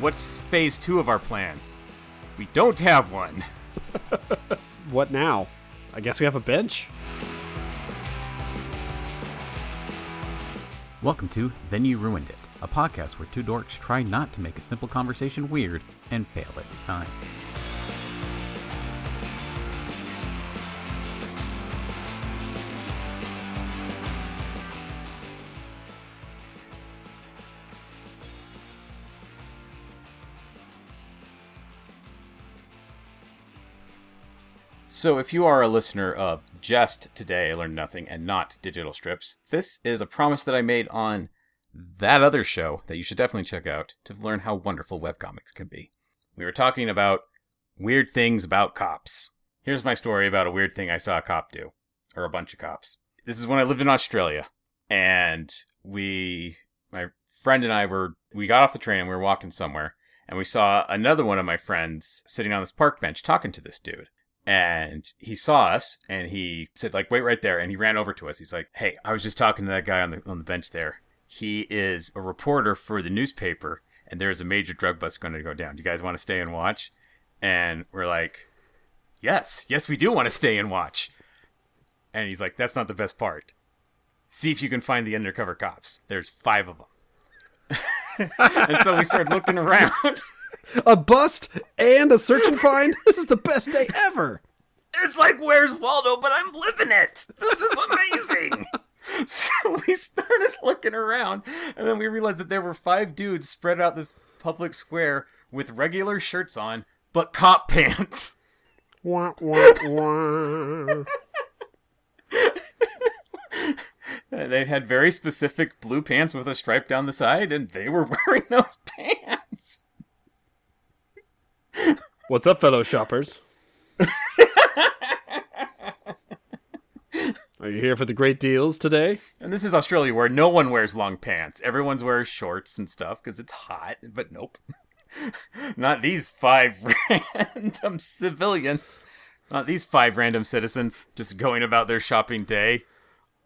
What's phase two of our plan? We don't have one. What now? I guess we have a bench? Welcome to Then You Ruined It, a podcast where two dorks try not to make a simple conversation weird and fail every time. So, if you are a listener of just Today I Learned Nothing and not Digital Strips, this is a promise that I made on that other show that you should definitely check out to learn how wonderful webcomics can be. We were talking about weird things about cops. Here's my story about a weird thing I saw a cop do, or a bunch of cops. This is when I lived in Australia, and we, my friend and I were, we got off the train and we were walking somewhere, and we saw another one of my friends sitting on this park bench talking to this dude and he saw us and he said like wait right there and he ran over to us. He's like hey i was just talking to that guy on the on the bench there. He is a reporter for the newspaper and there's a major drug bust going to go down. Do you guys want to stay and watch? And we're like yes yes we do want to stay and watch. And he's like that's not the best part. See if you can find the undercover cops. There's five of them and so we started looking around A bust and a search and find? This is the best day ever! it's like where's waldo but i'm living it this is amazing so we started looking around and then we realized that there were five dudes spread out this public square with regular shirts on but cop pants Wah, wah, wah. They had very specific blue pants with a stripe down the side and they were wearing those pants What's up, fellow shoppers? Are you here for the great deals today? and this is australia where no one wears long pants everyone's wears shorts and stuff because it's hot but nope not these five random civilians not these five random citizens just going about their shopping day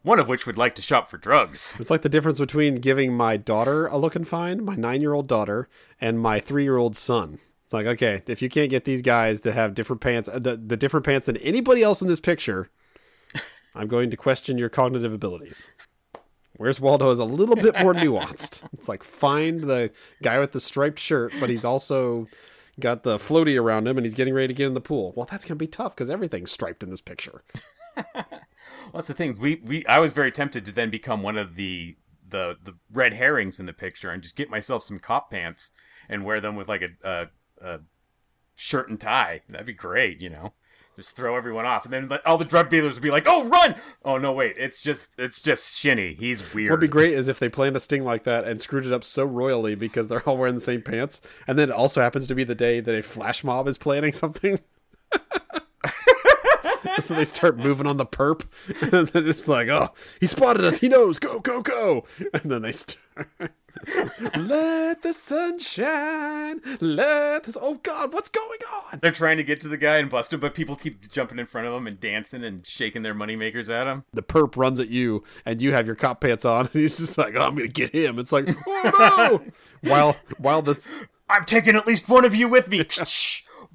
one of which would like to shop for drugs It's like the difference between giving my daughter a look and find, my nine year old daughter, and my three year old son. It's like, okay, if you can't get these guys that have different pants, uh, the, the different pants than anybody else in this picture, I'm going to question your cognitive abilities. Where's Waldo is a little bit more nuanced. It's like find the guy with the striped shirt, but he's also got the floaty around him and he's getting ready to get in the pool. Well, that's going to be tough because everything's striped in this picture. Well, that's the thing. We we I was very tempted to then become one of the the the red herrings in the picture and just get myself some cop pants and wear them with like a a, a shirt and tie. That'd be great, you know. Just throw everyone off, and then all the drug dealers would be like, "Oh, run!" Oh no, wait, it's just it's just Shinny. He's weird. What'd be great is if they planned a sting like that and screwed it up so royally because they're all wearing the same pants, and then it also happens to be the day that a flash mob is planning something. so they start moving on the perp, and then it's like, oh, he spotted us. He knows. Go, go, go! And then they start. Let the sun shine. Let this. Oh God, what's going on? They're trying to get to the guy and bust him, but people keep jumping in front of him and dancing and shaking their moneymakers at him. The perp runs at you, and you have your cop pants on, and he's just like, oh, I'm gonna get him. It's like, oh no! while while the I'm taking at least one of you with me.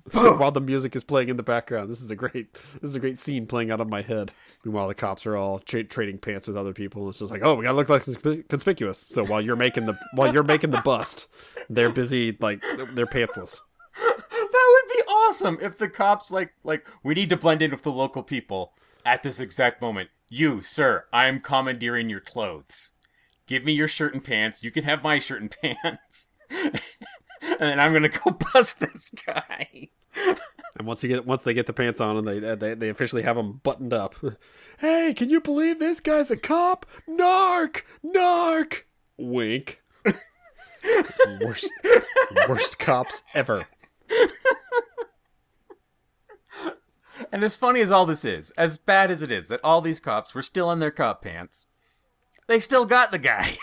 While the music is playing in the background. This is a great this is a great scene playing out of my head. Meanwhile, the cops are all tra- trading pants with other people. It's just like, oh, we gotta look like consp- conspicuous. So while you're making the while you're making the bust, they're busy like they're pantsless. That would be awesome if the cops like like we need to blend in with the local people at this exact moment. You, sir, I'm commandeering your clothes. Give me your shirt and pants. You can have my shirt and pants. and then I'm gonna go bust this guy. And once you get once they get the pants on and they they, they officially have them buttoned up. Hey, can you believe this guy's a cop? Narc, narc. Wink. worst worst cops ever. And as funny as all this is, as bad as it is that all these cops were still in their cop pants, they still got the guy.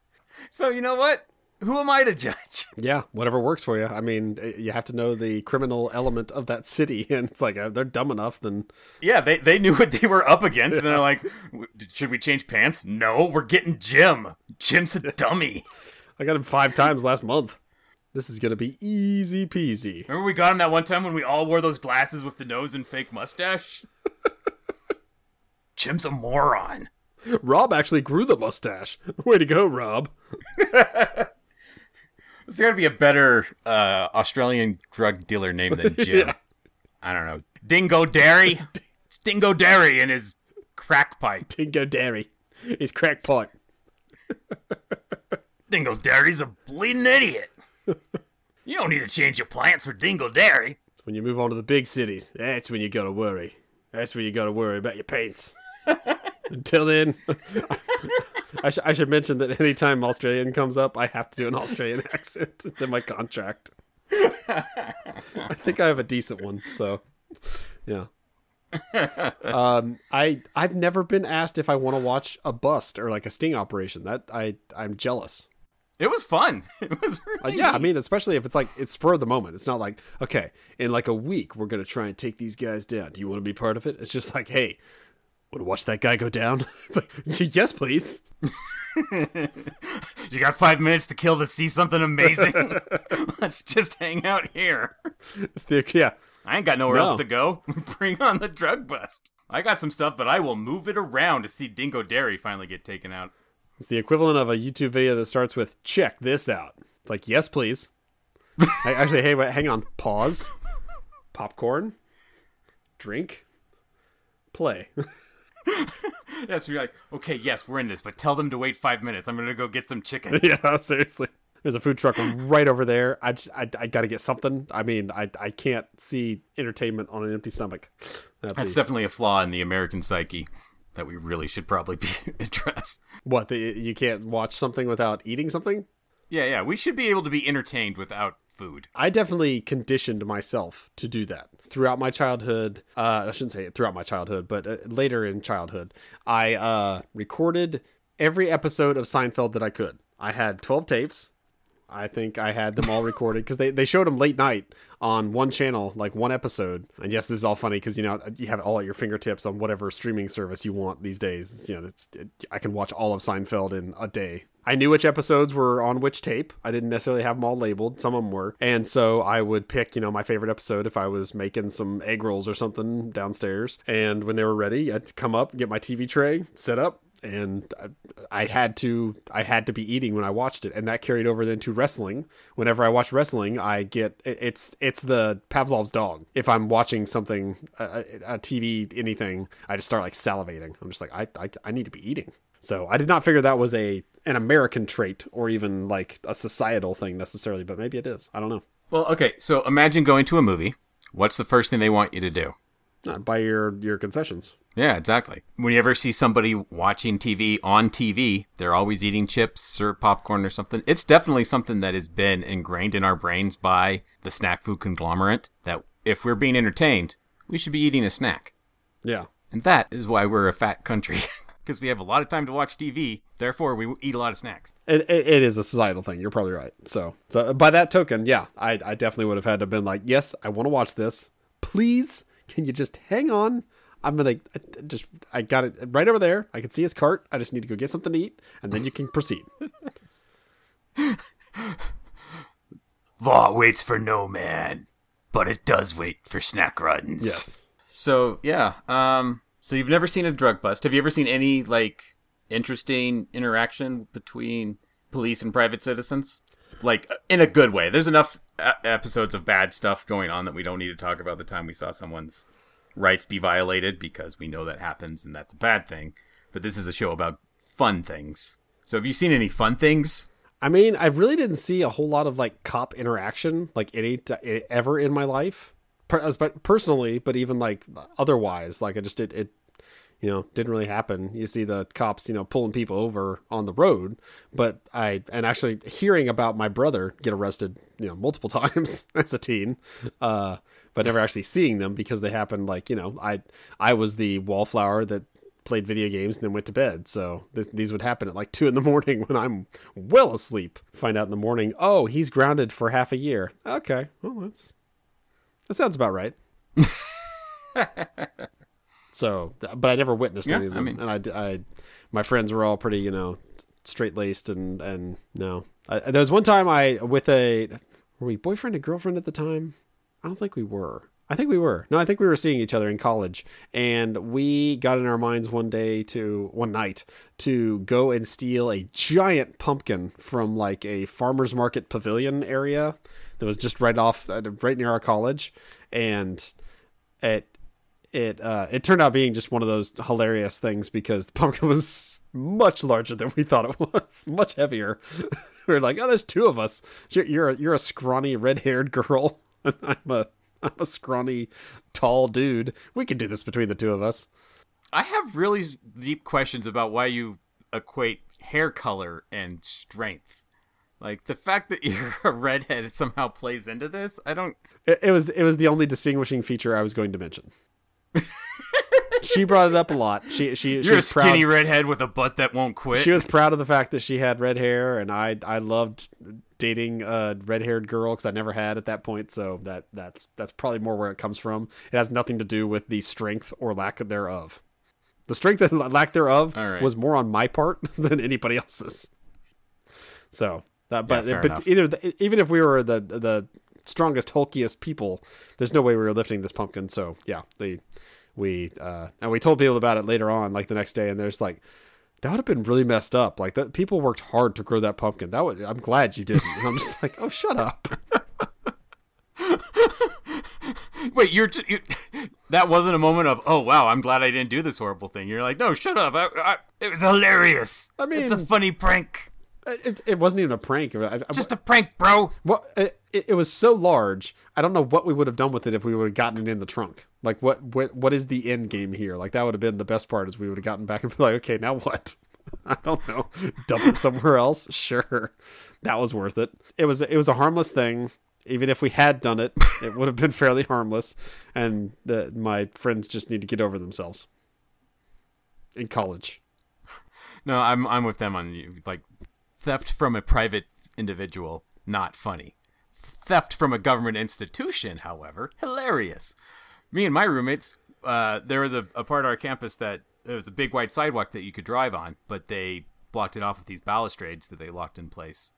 so you know what? Who am I to judge? Yeah, whatever works for you. I mean, you have to know the criminal element of that city, and it's like uh, they're dumb enough. Then Yeah, they, they knew what they were up against, and they're like, "Should we change pants?" No, we're getting Jim. Jim's a dummy. I got him five times last month. This is gonna be easy peasy. Remember we got him that one time when we all wore those glasses with the nose and fake mustache? Jim's a moron. Rob actually grew the mustache. Way to go, Rob. There's got to be a better uh, Australian drug dealer name than Jim. Yeah. I don't know. Dingo Derry? it's Dingo Derry and his crack pipe. Dingo Derry. His crack pipe. Dingo Derry's a bleeding idiot. you don't need to change your plants for Dingo Derry. It's when you move on to the big cities, that's when you gotta worry. That's when you gotta worry about your paints. Until then, I, sh- I should mention that anytime Australian comes up, I have to do an Australian accent. It's in my contract. I think I have a decent one, so yeah. um, I I've never been asked if I want to watch a bust or like a sting operation. That I I'm jealous. It was fun. It was Uh, really yeah, I mean, especially if it's like it's spur of the moment. It's not like okay, in like a week we're gonna try and take these guys down. Do you want to be part of it? It's just like, hey, want to watch that guy go down? it's like, yes, please. You got five minutes to kill to see something amazing? Let's just hang out here. The yeah. I ain't got nowhere No. else to go. Bring on the drug bust. I got some stuff, but I will move it around to see Dingo Derry finally get taken out. It's the equivalent of a YouTube video that starts with "Check this out." It's like, yes, please. I, actually, hey, wait, hang on. Pause. Popcorn. Drink. Play. Yes, you're like, okay, yes, we're in this, but tell them to wait five minutes. I'm gonna go get some chicken. yeah, seriously. There's a food truck right over there. I just, I, I got to get something. I mean, I, I can't see entertainment on an empty stomach. That'd That's be- definitely a flaw in the American psyche that we really should probably be addressed. what the, you can't watch something without eating something. Yeah, yeah, we should be able to be entertained without food. I definitely conditioned myself to do that throughout my childhood. Uh, I shouldn't say throughout my childhood, but uh, later in childhood, I uh, recorded every episode of Seinfeld that I could. I had 12 tapes. I think I had them all recorded because they, they showed them late night on one channel, like one episode. And yes, this is all funny because you know you have it all at your fingertips on whatever streaming service you want these days. You know, it's it, I can watch all of Seinfeld in a day. I knew which episodes were on which tape. I didn't necessarily have them all labeled. Some of them were, and so I would pick, you know, my favorite episode if I was making some egg rolls or something downstairs. And when they were ready, I'd come up, get my TV tray, set up, and I, had to I had to be eating when I watched it, and that carried over then to wrestling. Whenever I watch wrestling, I get it's it's the Pavlov's dog. If I'm watching something a, a a TV anything, I just start like salivating. I'm just like I, I I need to be eating. So I did not figure that was a an American trait or even like a societal thing necessarily, but maybe it is. I don't know. Well, okay, so imagine going to a movie. What's the first thing they want you to do? Uh, buy your your concessions. Yeah, exactly. When you ever see somebody watching TV on TV, they're always eating chips or popcorn or something. It's definitely something that has been ingrained in our brains by the snack food conglomerate that if we're being entertained, we should be eating a snack. Yeah. And that is why we're a fat country. Because we have a lot of time to watch TV, therefore we eat a lot of snacks. It, it, it is a societal thing. You're probably right. So, so by that token, yeah, I, I definitely would have had to have been like, yes, I want to watch this. Please, can you just hang on? I'm gonna I- I just I got it right over there. I can see his cart. I just need to go get something to eat, and then you can proceed. Law waits for no man, but it does wait for snack runs. Yes. So yeah, um, so you've never seen a drug bust. Have you ever seen any like interesting interaction between police and private citizens? Like in a good way. There's enough episodes of bad stuff going on that we don't need to talk about the time we saw someone's rights be violated because we know that happens and that's a bad thing. But this is a show about fun things. So have you seen any fun things? I mean, I really didn't see a whole lot of like cop interaction, like any ever in my life, but personally, but even like otherwise, like I just did it. You know, didn't really happen. You see the cops, you know, pulling people over on the road, but I and actually hearing about my brother get arrested, you know, multiple times as a teen, uh, but never actually seeing them because they happened. Like you know, I I was the wallflower that played video games and then went to bed. So th- these would happen at like two in the morning when I'm well asleep. Find out in the morning, oh, he's grounded for half a year. Okay, well that's that sounds about right. so, but I never witnessed Yeah, any of I them, mean- and I, I, my friends were all pretty, you know, straight laced and and no. I, there was one time I with a were we boyfriend and girlfriend at the time? I don't think we were. I think we were. No, I think we were seeing each other in college, and we got in our minds one day to one night to go and steal a giant pumpkin from like a farmers market pavilion area that was just right off, uh, right near our college, and it it uh, it turned out being just one of those hilarious things because the pumpkin was much larger than we thought it was, much heavier. we were like, oh, there's two of us. You're you're a, you're a scrawny red haired girl, and I'm a I'm a scrawny tall dude. We could do this between the two of us. I have really deep questions about why you equate hair color and strength. Like the fact that you're a redhead somehow plays into this. I don't. It, it was it was the only distinguishing feature I was going to mention. she brought it up a lot. She she You're she a skinny proud. redhead with a butt that won't quit. She was proud of the fact that she had red hair, and I I loved dating a red haired girl because I never had at that point. So that that's that's probably more where it comes from. It has nothing to do with the strength or lack thereof. The strength and lack thereof right. was more on my part than anybody else's. So, that, but fair but enough. either the, even if we were the the strongest hulkiest people, there's no way we were lifting this pumpkin. So yeah, we we uh, and we told people about it later on, like the next day, and there's like that would have been really messed up. Like that people worked hard to grow that pumpkin. That would I'm glad you didn't. And I'm just like, oh, shut up. Wait, you're, you that wasn't a moment of oh wow, I'm glad I didn't do this horrible thing. You're like, no, shut up. I, I, it was hilarious. I mean, it's a funny prank. It, it wasn't even a prank. I, I, Just a prank, bro. what it, it was so large. I don't know what we would have done with it if we would have gotten it in the trunk. Like what what what is the end game here? Like that would have been the best part is we would have gotten back and be like, okay, now what? I don't know. Dump it somewhere else. Sure, that was worth it. It was it was a harmless thing. Even if we had done it, it would have been fairly harmless. And the, my friends just need to get over themselves. In college, No, I'm I'm with them on you. Like theft from a private individual, not funny. Theft from a government institution, however, hilarious. Me and my roommates, uh, there was a, a part of our campus that there was a big white sidewalk that you could drive on, but they blocked it off with these balustrades that they locked in place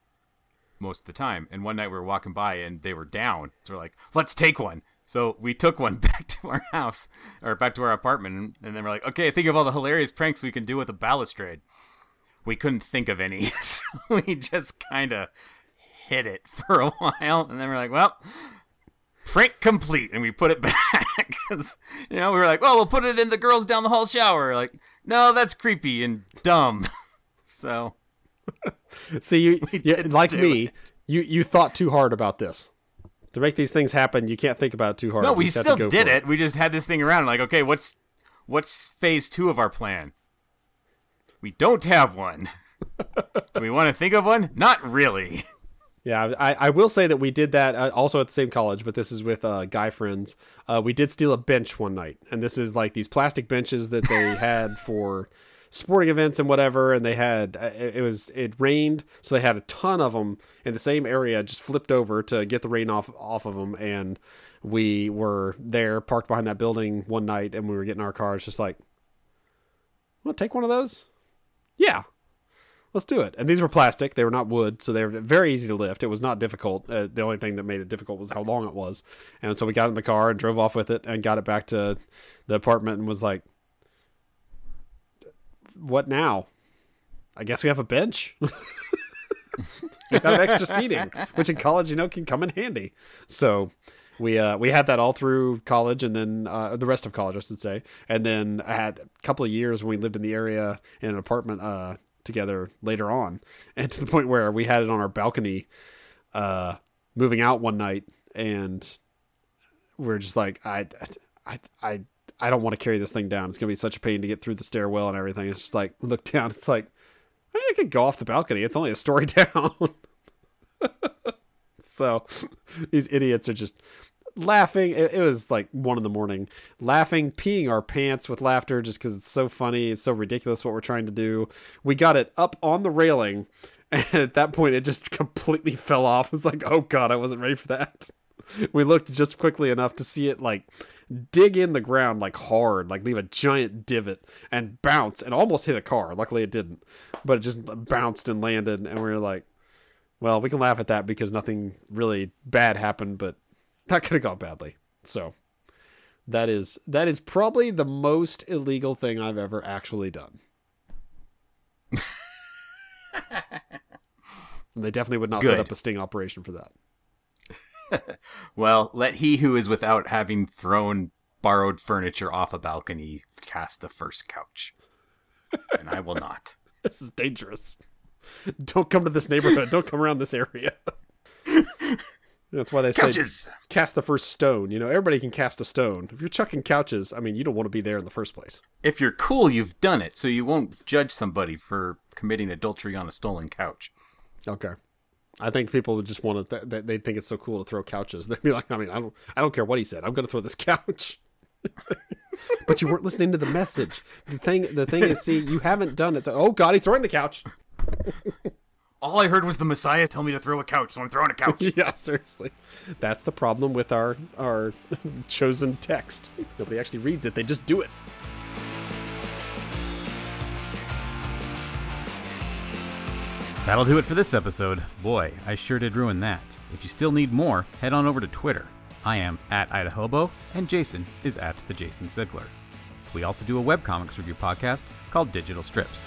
most of the time. And one night we were walking by and they were down. So we're like, let's take one. So we took one back to our house or back to our apartment, and, then we're like, okay, think of all the hilarious pranks we can do with a balustrade. We couldn't think of any, we just kind of hit it for a while, and then we're like, well, print complete, and we put it back because you know we were like, well, we'll put it in the girls down the hall shower. Like, no, that's creepy and dumb. So see you, you like me. You you thought too hard about this. To make these things happen, you can't think about it too hard. no, we still did for it. We just had this thing around. Like, okay, what's what's phase two of our plan? We don't have one. Do we want to think of one? Not really. Yeah, I, I will say that we did that uh, also at the same college, but this is with uh, guy friends. Uh, we did steal a bench one night, and this is like these plastic benches that they had for sporting events and whatever. And they had uh, it, it was it rained, so they had a ton of them in the same area, just flipped over to get the rain off off of them. And we were there, parked behind that building one night, and we were getting our cars, just like, "Want to take one of those?" Yeah, let's do it. And these were plastic; they were not wood, so they were very easy to lift. It was not difficult. Uh, the only thing that made it difficult was how long it was. And so we got in the car and drove off with it, and got it back to the apartment, and was like, "What now? I guess we have a bench." we have extra seating, which in college, you know, can come in handy. So we uh, we had that all through college, and then uh, the rest of college, I should say. And then I had a couple of years when we lived in the area in an apartment uh, together later on, and to the point where we had it on our balcony, uh, moving out one night, and we're just like, I, I, I. I don't want to carry this thing down. It's gonna be such a pain to get through the stairwell and everything. It's just like look down. It's like I, mean, I could go off the balcony. It's only a story down. so these idiots are just laughing. It, it was like one in the morning, laughing, peeing our pants with laughter just because it's so funny. It's so ridiculous what we're trying to do. We got it up on the railing, and at that point, it just completely fell off. It was like, oh god, I wasn't ready for that. We looked just quickly enough to see it like dig in the ground like hard, like leave a giant divot and bounce and almost hit a car. Luckily, it didn't, but it just bounced and landed, and we were like, Well, we can laugh at that because nothing really bad happened, but that could have gone badly. So that is that is probably the most illegal thing I've ever actually done. they definitely would not set up a sting operation for that. Well, let he who is without having thrown borrowed furniture off a balcony cast the first couch. and I will not. This is dangerous. Don't come to this neighborhood. Don't come around this area. That's why they say Couches! cast the first stone. You know, everybody can cast a stone. If you're chucking couches, I mean, you don't want to be there in the first place. If you're cool, you've done it, so you won't judge somebody for committing adultery on a stolen couch. Okay. I think people would just want to. Th- th- they think it's so cool to throw couches. They'd be like, I mean, I don't, I don't care what he said. I'm going to throw this couch. but you weren't listening to the message. The thing, the thing is, see, you haven't done it. So, oh God, he's throwing the couch. All I heard was the Messiah tell me to throw a couch, so I'm throwing a couch. yeah, seriously. That's the problem with our our chosen text. Nobody actually reads it. They just do it. That'll do it for this episode. Boy, I sure did ruin that. If you still need more, head on over to Twitter. I am at Idahobo, and Jason is at the Jason Sigler. We also do a webcomics review podcast called Digital Strips.